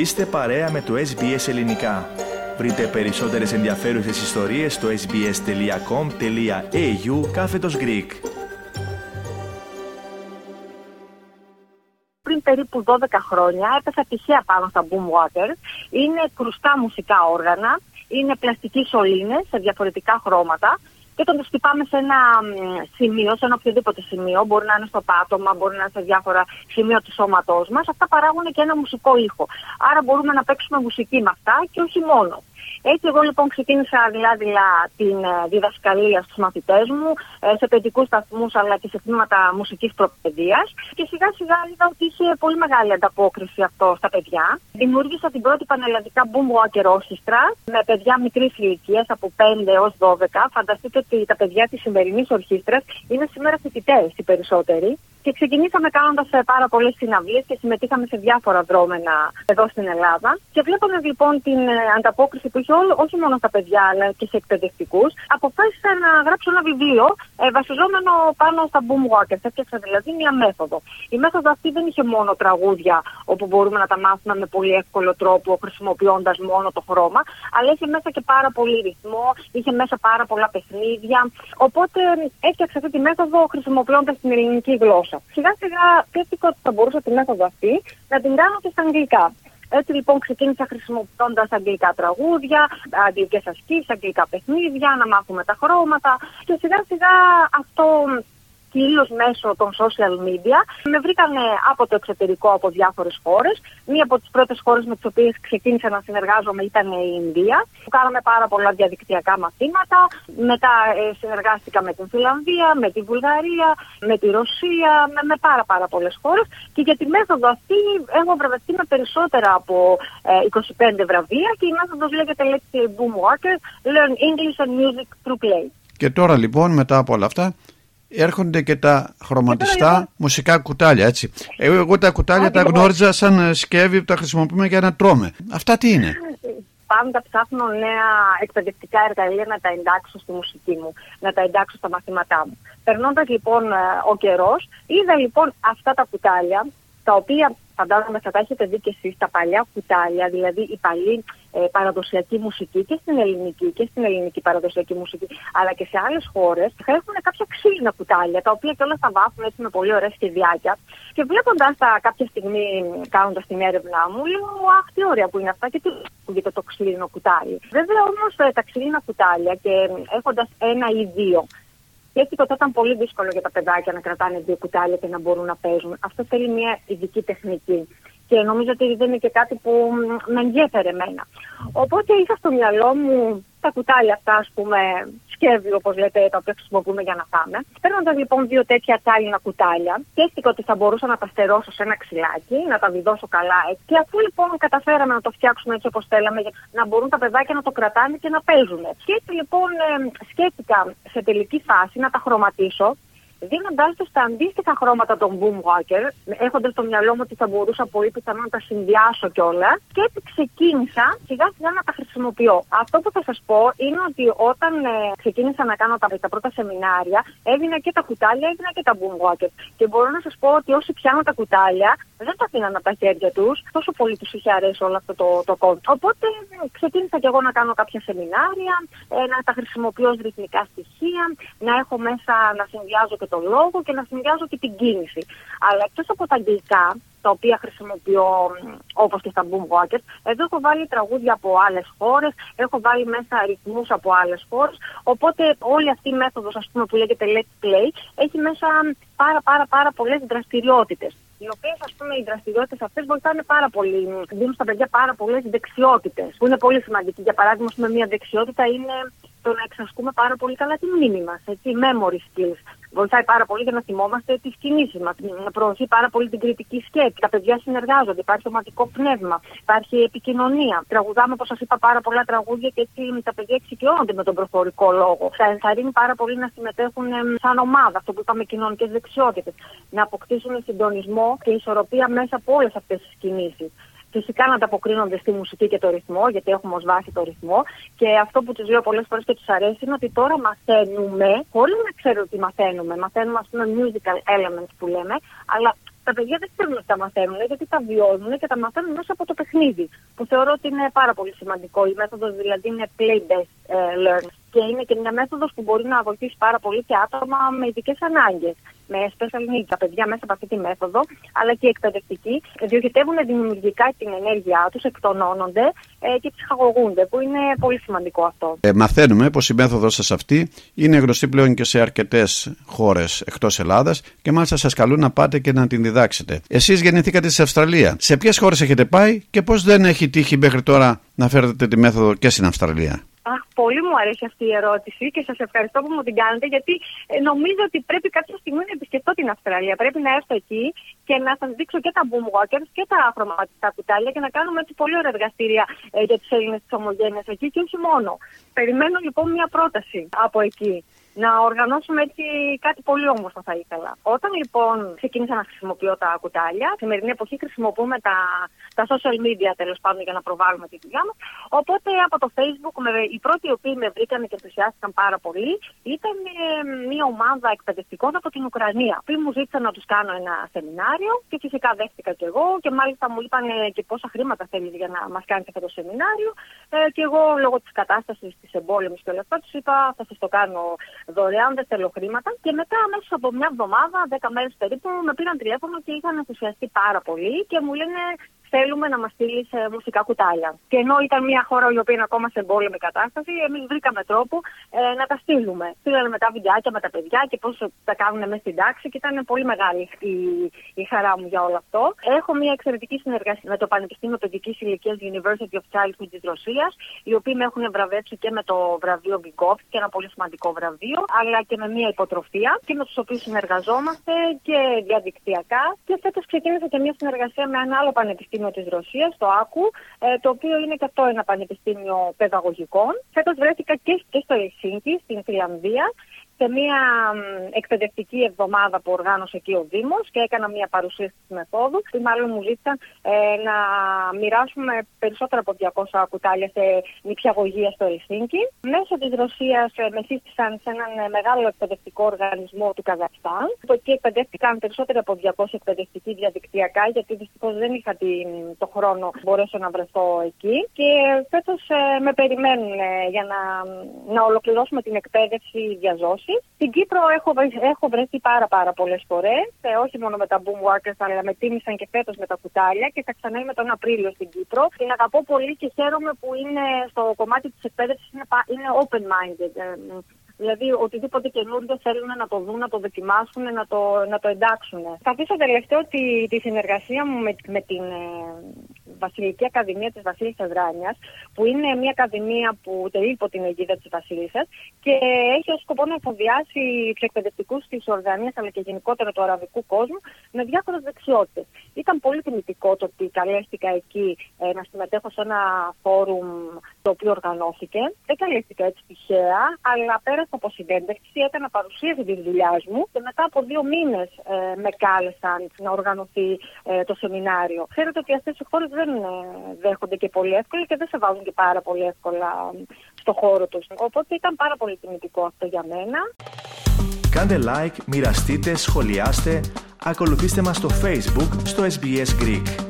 Είστε παρέα με το SBS Ελληνικά. Βρείτε περισσότερες ενδιαφέρουσες ιστορίες στο sbs.com.au κάθετος Greek. Πριν περίπου 12 χρόνια έπεσα τυχαία πάνω στα boom water. Είναι κρουστά μουσικά όργανα, είναι πλαστικοί σωλήνες σε διαφορετικά χρώματα και όταν το χτυπάμε σε ένα σημείο, σε ένα οποιοδήποτε σημείο, μπορεί να είναι στο πάτωμα, μπορεί να είναι σε διάφορα σημεία του σώματός μας, αυτά παράγουν και ένα μουσικό ήχο. Άρα μπορούμε να παίξουμε μουσική με αυτά και όχι μόνο. Έτσι εγώ λοιπόν ξεκίνησα δειλά-δειλά την ε, διδασκαλία στους μαθητές μου ε, σε παιδικούς σταθμούς αλλά και σε τμήματα μουσικής προπαιδείας και σιγά σιγά είδα ότι είχε πολύ μεγάλη ανταπόκριση αυτό στα παιδιά. Δημιούργησα την πρώτη πανελλαδικά boom walker orchestra με παιδιά μικρής ηλικίας από 5 έως 12. Φανταστείτε ότι τα παιδιά της σημερινής ορχήστρας είναι σήμερα φοιτητές οι περισσότεροι και ξεκινήσαμε κάνοντας ε, πάρα πολλές συναυλίες και συμμετείχαμε σε διάφορα δρόμενα εδώ στην Ελλάδα. Και βλέποντα λοιπόν την ε, ανταπόκριση που είχε όλο, όχι μόνο στα παιδιά αλλά και σε εκπαιδευτικούς, αποφάσισα να γράψω ένα βιβλίο ε, βασιζόμενο πάνω στα boom walkers. Έφτιαξα δηλαδή μια μέθοδο. Η μέθοδο αυτή δεν είχε μόνο τραγούδια όπου μπορούμε να τα μάθουμε με πολύ εύκολο τρόπο χρησιμοποιώντας μόνο το χρώμα, αλλά είχε μέσα και πάρα πολύ ρυθμό, είχε μέσα πάρα πολλά παιχνίδια. Οπότε έφτιαξα αυτή τη μέθοδο χρησιμοποιώντας την ελληνική γλώσσα. Σιγά σιγά σκέφτηκα ότι θα μπορούσα τη μέθοδο αυτή να την κάνω και στα αγγλικά. Έτσι λοιπόν ξεκίνησα χρησιμοποιώντας αγγλικά τραγούδια, αγγλικές ασκήσεις, αγγλικά παιχνίδια, να μάθουμε τα χρώματα. Και σιγά σιγά αυτό κυρίως μέσω των social media. Με βρήκαν από το εξωτερικό από διάφορες χώρες. Μία από τις πρώτες χώρες με τις οποίες ξεκίνησα να συνεργάζομαι ήταν η Ινδία. Που κάναμε πάρα πολλά διαδικτυακά μαθήματα. Μετά ε, συνεργάστηκα με την Φιλανδία, με τη Βουλγαρία, με τη Ρωσία, με, με πάρα, πάρα πολλές χώρες. Και για τη μέθοδο αυτή έχω βραβευτεί με περισσότερα από ε, 25 βραβεία και η μέθοδος λέγεται Let's Boom Walker, Learn English and Music Through Play. Και τώρα λοιπόν μετά από όλα αυτά έρχονται και τα χρωματιστά μουσικά κουτάλια, έτσι. Εγώ, εγώ τα κουτάλια τα γνώριζα σαν σκεύη που τα χρησιμοποιούμε για να τρώμε. Αυτά τι είναι; Πάντα ψάχνω νέα εκπαιδευτικά εργαλεία να τα εντάξω στη μουσική μου, να τα εντάξω στα μαθήματά μου. Περνώντας λοιπόν ε, ο καιρός, είδα λοιπόν αυτά τα κουτάλια, τα οποία φαντάζομαι θα τα έχετε δει και εσείς, τα παλιά κουτάλια, δηλαδή η παλή ε, παραδοσιακή μουσική και στην ελληνική και στην ελληνική παραδοσιακή μουσική, αλλά και σε άλλες χώρες, θα έχουν κάποια ξύλινα κουτάλια, τα οποία και όλα θα βάφουν έτσι με πολύ ωραία σχεδιάκια. Και βλέποντας τα κάποια στιγμή, κάνοντας την έρευνά μου, λέω, αχ, τι ωραία που είναι αυτά και τι ακούγεται το ξύλινο κουτάλι. Βέβαια όμως ε, τα ξύλινα κουτάλια και έχοντας ένα ή δύο και έτσι τότε ήταν πολύ δύσκολο για τα παιδάκια να κρατάνε δύο κουτάλια και να μπορούν να παίζουν. Αυτό θέλει μια ειδική τεχνική. Και νομίζω ότι δεν είναι και κάτι που με ενδιαφέρε εμένα. Οπότε είχα στο μυαλό μου τα κουτάλια αυτά, ας πούμε, σκεύη, όπως λέτε, τα οποία χρησιμοποιούμε για να φάμε. Παίρνοντας λοιπόν δύο τέτοια τσάλινα κουτάλια, σκέφτηκα ότι θα μπορούσα να τα στερώσω σε ένα ξυλάκι, να τα βιδώσω καλά έτσι. Και αφού λοιπόν καταφέραμε να το φτιάξουμε έτσι όπως θέλαμε, για να μπορούν τα παιδάκια να το κρατάνε και να παίζουν. Και έτσι λοιπόν ε, σκέφτηκα σε τελική φάση να τα χρωματίσω δίνοντάς τους τα αντίστοιχα χρώματα των Boomwalker, έχοντας στο μυαλό μου ότι θα μπορούσα πολύ πιθανό να τα συνδυάσω κιόλα. Και έτσι ξεκίνησα σιγά σιγά να τα χρησιμοποιώ. Αυτό που θα σας πω είναι ότι όταν ε, ξεκίνησα να κάνω τα, τα πρώτα σεμινάρια, έδινα και τα κουτάλια, έδινα και τα Boomwalker. Και μπορώ να σας πω ότι όσοι πιάνουν τα κουτάλια, δεν τα αφήναν από τα χέρια τους, τόσο πολύ τους είχε αρέσει όλο αυτό το, το κόμμα. Οπότε ξεκίνησα κι εγώ να κάνω κάποια σεμινάρια, ε, να τα χρησιμοποιώ ως ρυθμικά στοιχεία, να έχω μέσα να συνδυάζω και το λόγο και να συνδυάζω και την κίνηση. Αλλά εκτός από τα αγγλικά, τα οποία χρησιμοποιώ όπως και στα boom walkers. Εδώ έχω βάλει τραγούδια από άλλες χώρες, έχω βάλει μέσα αριθμού από άλλες χώρες. Οπότε όλη αυτή η μέθοδος, ας πούμε, που λέγεται Let's Play, έχει μέσα πάρα πάρα πάρα πολλές δραστηριότητες. Οι οποίες, ας πούμε, οι δραστηριότητες αυτές βοηθάνε πάρα πολύ. Δίνουν στα παιδιά πάρα πολλές δεξιότητες, που είναι πολύ σημαντική. Για παράδειγμα, πούμε, μια δεξιότητα είναι το να εξασκούμε πάρα πολύ καλά τη μνήμη μας. Memory skills βοηθάει πάρα πολύ για να θυμόμαστε τις κινήσεις μας. Προωθεί πάρα πολύ την κριτική σκέψη. Τα παιδιά συνεργάζονται, υπάρχει σωματικό πνεύμα, υπάρχει επικοινωνία. Τραγουδάμε, όπως σας είπα, πάρα πολλά τραγούδια και έτσι τα παιδιά εξοικειώνονται με τον προφορικό λόγο. Θα ενθαρρύνει πάρα πολύ να συμμετέχουν σαν ομάδα, αυτό που είπαμε κοινωνικές δεξιότητες. Να αποκτήσουν συντονισμό και ισορροπία μέσα από όλες αυτές τις κινήσεις φυσικά να ανταποκρίνονται στη μουσική και το ρυθμό, γιατί έχουμε ως βάση το ρυθμό. Και αυτό που τους λέω πολλές φορές και τους αρέσει είναι ότι τώρα μαθαίνουμε, χωρίς να ξέρουν ότι μαθαίνουμε. Μαθαίνουμε, ας πούμε, musical elements που λέμε, αλλά τα παιδιά δεν θέλουν να τα μαθαίνουν γιατί τα βιώνουν και τα μαθαίνουν μέσα από το παιχνίδι. Που θεωρώ ότι είναι πάρα πολύ σημαντικό. Η μέθοδος δηλαδή είναι play-based ε, learning και είναι και μια μέθοδος που μπορεί να βοηθήσει πάρα πολύ και άτομα με ειδικές ανάγκες. Με special needs, τα παιδιά μέσα από αυτή τη μέθοδο, αλλά και οι εκπαιδευτικοί, διοχετεύουν δημιουργικά την ενέργειά τους, εκτονώνονται ε, και ψυχαγωγούνται, που είναι πολύ σημαντικό αυτό. Ε, μαθαίνουμε πως η μέθοδος σας αυτή είναι γνωστή πλέον και σε αρκετές χώρες εκτός Ελλάδας και μάλιστα σας καλούν να πάτε και να την διδάξετε. Εσείς γεννηθήκατε στη Αυστραλία. Σε ποιες χώρες έχετε πάει και πώ δεν έχει τύχει μέχρι τώρα να φέρετε τη μέθοδο και στην Αυστραλία; Αχ, πολύ μου αρέσει αυτή η ερώτηση και σας ευχαριστώ που μου την κάνετε γιατί ε, νομίζω ότι πρέπει κάποια στιγμή να επισκεφτώ την Αυστραλία. Πρέπει να έρθω εκεί και να σας δείξω και τα boom walkers και τα χρωματιστά κουτάλια και να κάνουμε έτσι πολύ ωραία εργαστήρια ε, για τους Έλληνες της ομογένειας εκεί και όχι μόνο. Περιμένω λοιπόν μια πρόταση από εκεί να οργανώσουμε έτσι κάτι πολύ όμορφο θα ήθελα. Όταν λοιπόν ξεκίνησα να χρησιμοποιώ τα κουτάλια, στη σημερινή εποχή χρησιμοποιούμε τα, τα social media τέλος πάντων για να προβάλλουμε τη δουλειά μας. Οπότε από το Facebook, με, οι πρώτοι οι οποίοι με βρήκαν και ενθουσιάστηκαν πάρα πολύ ήταν ε, μια ομάδα εκπαιδευτικών από την Ουκρανία. Που μου ζήτησαν να τους κάνω ένα σεμινάριο και φυσικά δέχτηκα κι εγώ και μάλιστα μου είπαν και πόσα χρήματα θέλεις για να μας κάνεις αυτό το σεμινάριο. Ε, και εγώ λόγω της κατάστασης της εμπόλεμης και όλα αυτά τους είπα θα σας το κάνω δωρεάν, δεν θέλω χρήματα. Και μετά, αμέσως από μια εβδομάδα, δέκα μέρες περίπου, με πήραν τηλέφωνο και είχαν ενθουσιαστεί πάρα πολύ και μου λένε θέλουμε να μας στείλεις ε, μουσικά κουτάλια. Και ενώ ήταν μια χώρα η οποία είναι ακόμα σε εμπόλεμη κατάσταση, εμείς βρήκαμε τρόπο ε, να τα στείλουμε. Στείλανε μετά βιντεάκια με τα παιδιά και πώς τα κάνουν μέσα στην τάξη και ήταν πολύ μεγάλη η, η χαρά μου για όλο αυτό. Έχω μια εξαιρετική συνεργασία με το Πανεπιστήμιο Παιδικής Ηλικίας University of Childhood της Ρωσίας, οι οποίοι με έχουν βραβεύσει και με το βραβείο και ένα πολύ σημαντικό βραβείο, αλλά και με μια υποτροφία και με τους οποίους συνεργαζόμαστε και διαδικτυακά. Και φέτος ξεκίνησα και μια συνεργασία με ένα άλλο πανεπιστήμιο Πανεπιστήμιο της Ρωσίας, το ΆΚΟΥ, ε, το οποίο είναι και αυτό ένα πανεπιστήμιο παιδαγωγικών. Φέτος βρέθηκα και στο Ελσίνκι, στην Φιλανδία, σε μια εκπαιδευτική εβδομάδα που οργάνωσε εκεί ο Δήμος και έκανα μια παρουσίαση της μεθόδου. Και μάλλον μου ζήτησαν ε, να μοιράσουμε περισσότερα από 200 κουτάλια σε νηπιαγωγία στο Ελσίνκι. Μέσω της Ρωσίας ε, με σύστησαν σε έναν μεγάλο εκπαιδευτικό οργανισμό του Καζακστάν. Που εκεί εκπαιδεύτηκαν περισσότεροι από 200 εκπαιδευτικοί διαδικτυακά, γιατί δυστυχώς δεν είχα την, το χρόνο να μπορέσω να βρεθώ εκεί. Και φέτος ε, με περιμένουν ε, για να, να ολοκληρώσουμε την εκπαίδευση διαζώση. Στην Κύπρο έχω, έχω βρεθεί πάρα πάρα πολλές φορές, ε, όχι μόνο με τα boom workers, αλλά με τίμησαν και φέτος με τα κουτάλια και θα ξαναείμαι τον Απρίλιο στην Κύπρο. Την αγαπώ πολύ και χαίρομαι που είναι στο κομμάτι της εκπαίδευσης είναι, είναι open-minded. Ε, Δηλαδή, οτιδήποτε καινούργιο θέλουν να το δουν, να το δοκιμάσουν, να το, να το εντάξουν. Θα αφήσω τελευταίο τη, τη συνεργασία μου με, με την ε, Βασιλική Ακαδημία της Βασίλισσα Ράνια, που είναι μια ακαδημία που τελεί υπό την αιγίδα της Βασίλισσας και έχει ως σκοπό να εφοδιάσει του εκπαιδευτικού της Ορδανία αλλά και γενικότερα του αραβικού κόσμου με διάφορες δεξιότητες. Ήταν πολύ τιμητικό το ότι καλέστηκα εκεί ε, να συμμετέχω σε ένα φόρουμ το οποίο οργανώθηκε. Δεν καλέστηκα έτσι τυχαία, αλλά πέρασα από συνέντευξη, έκανα παρουσίαση τη δουλειά μου και μετά από δύο μήνες ε, με κάλεσαν να οργανωθεί ε, το σεμινάριο. Ξέρετε ότι αυτές οι χώρες δεν ε, δέχονται και πολύ εύκολα και δεν σε βάζουν και πάρα πολύ εύκολα στο χώρο τους. Οπότε ήταν πάρα πολύ τιμητικό αυτό για μένα. Κάντε like, μοιραστείτε, σχολιάστε, ακολουθήστε μας στο Facebook στο SBS Greek.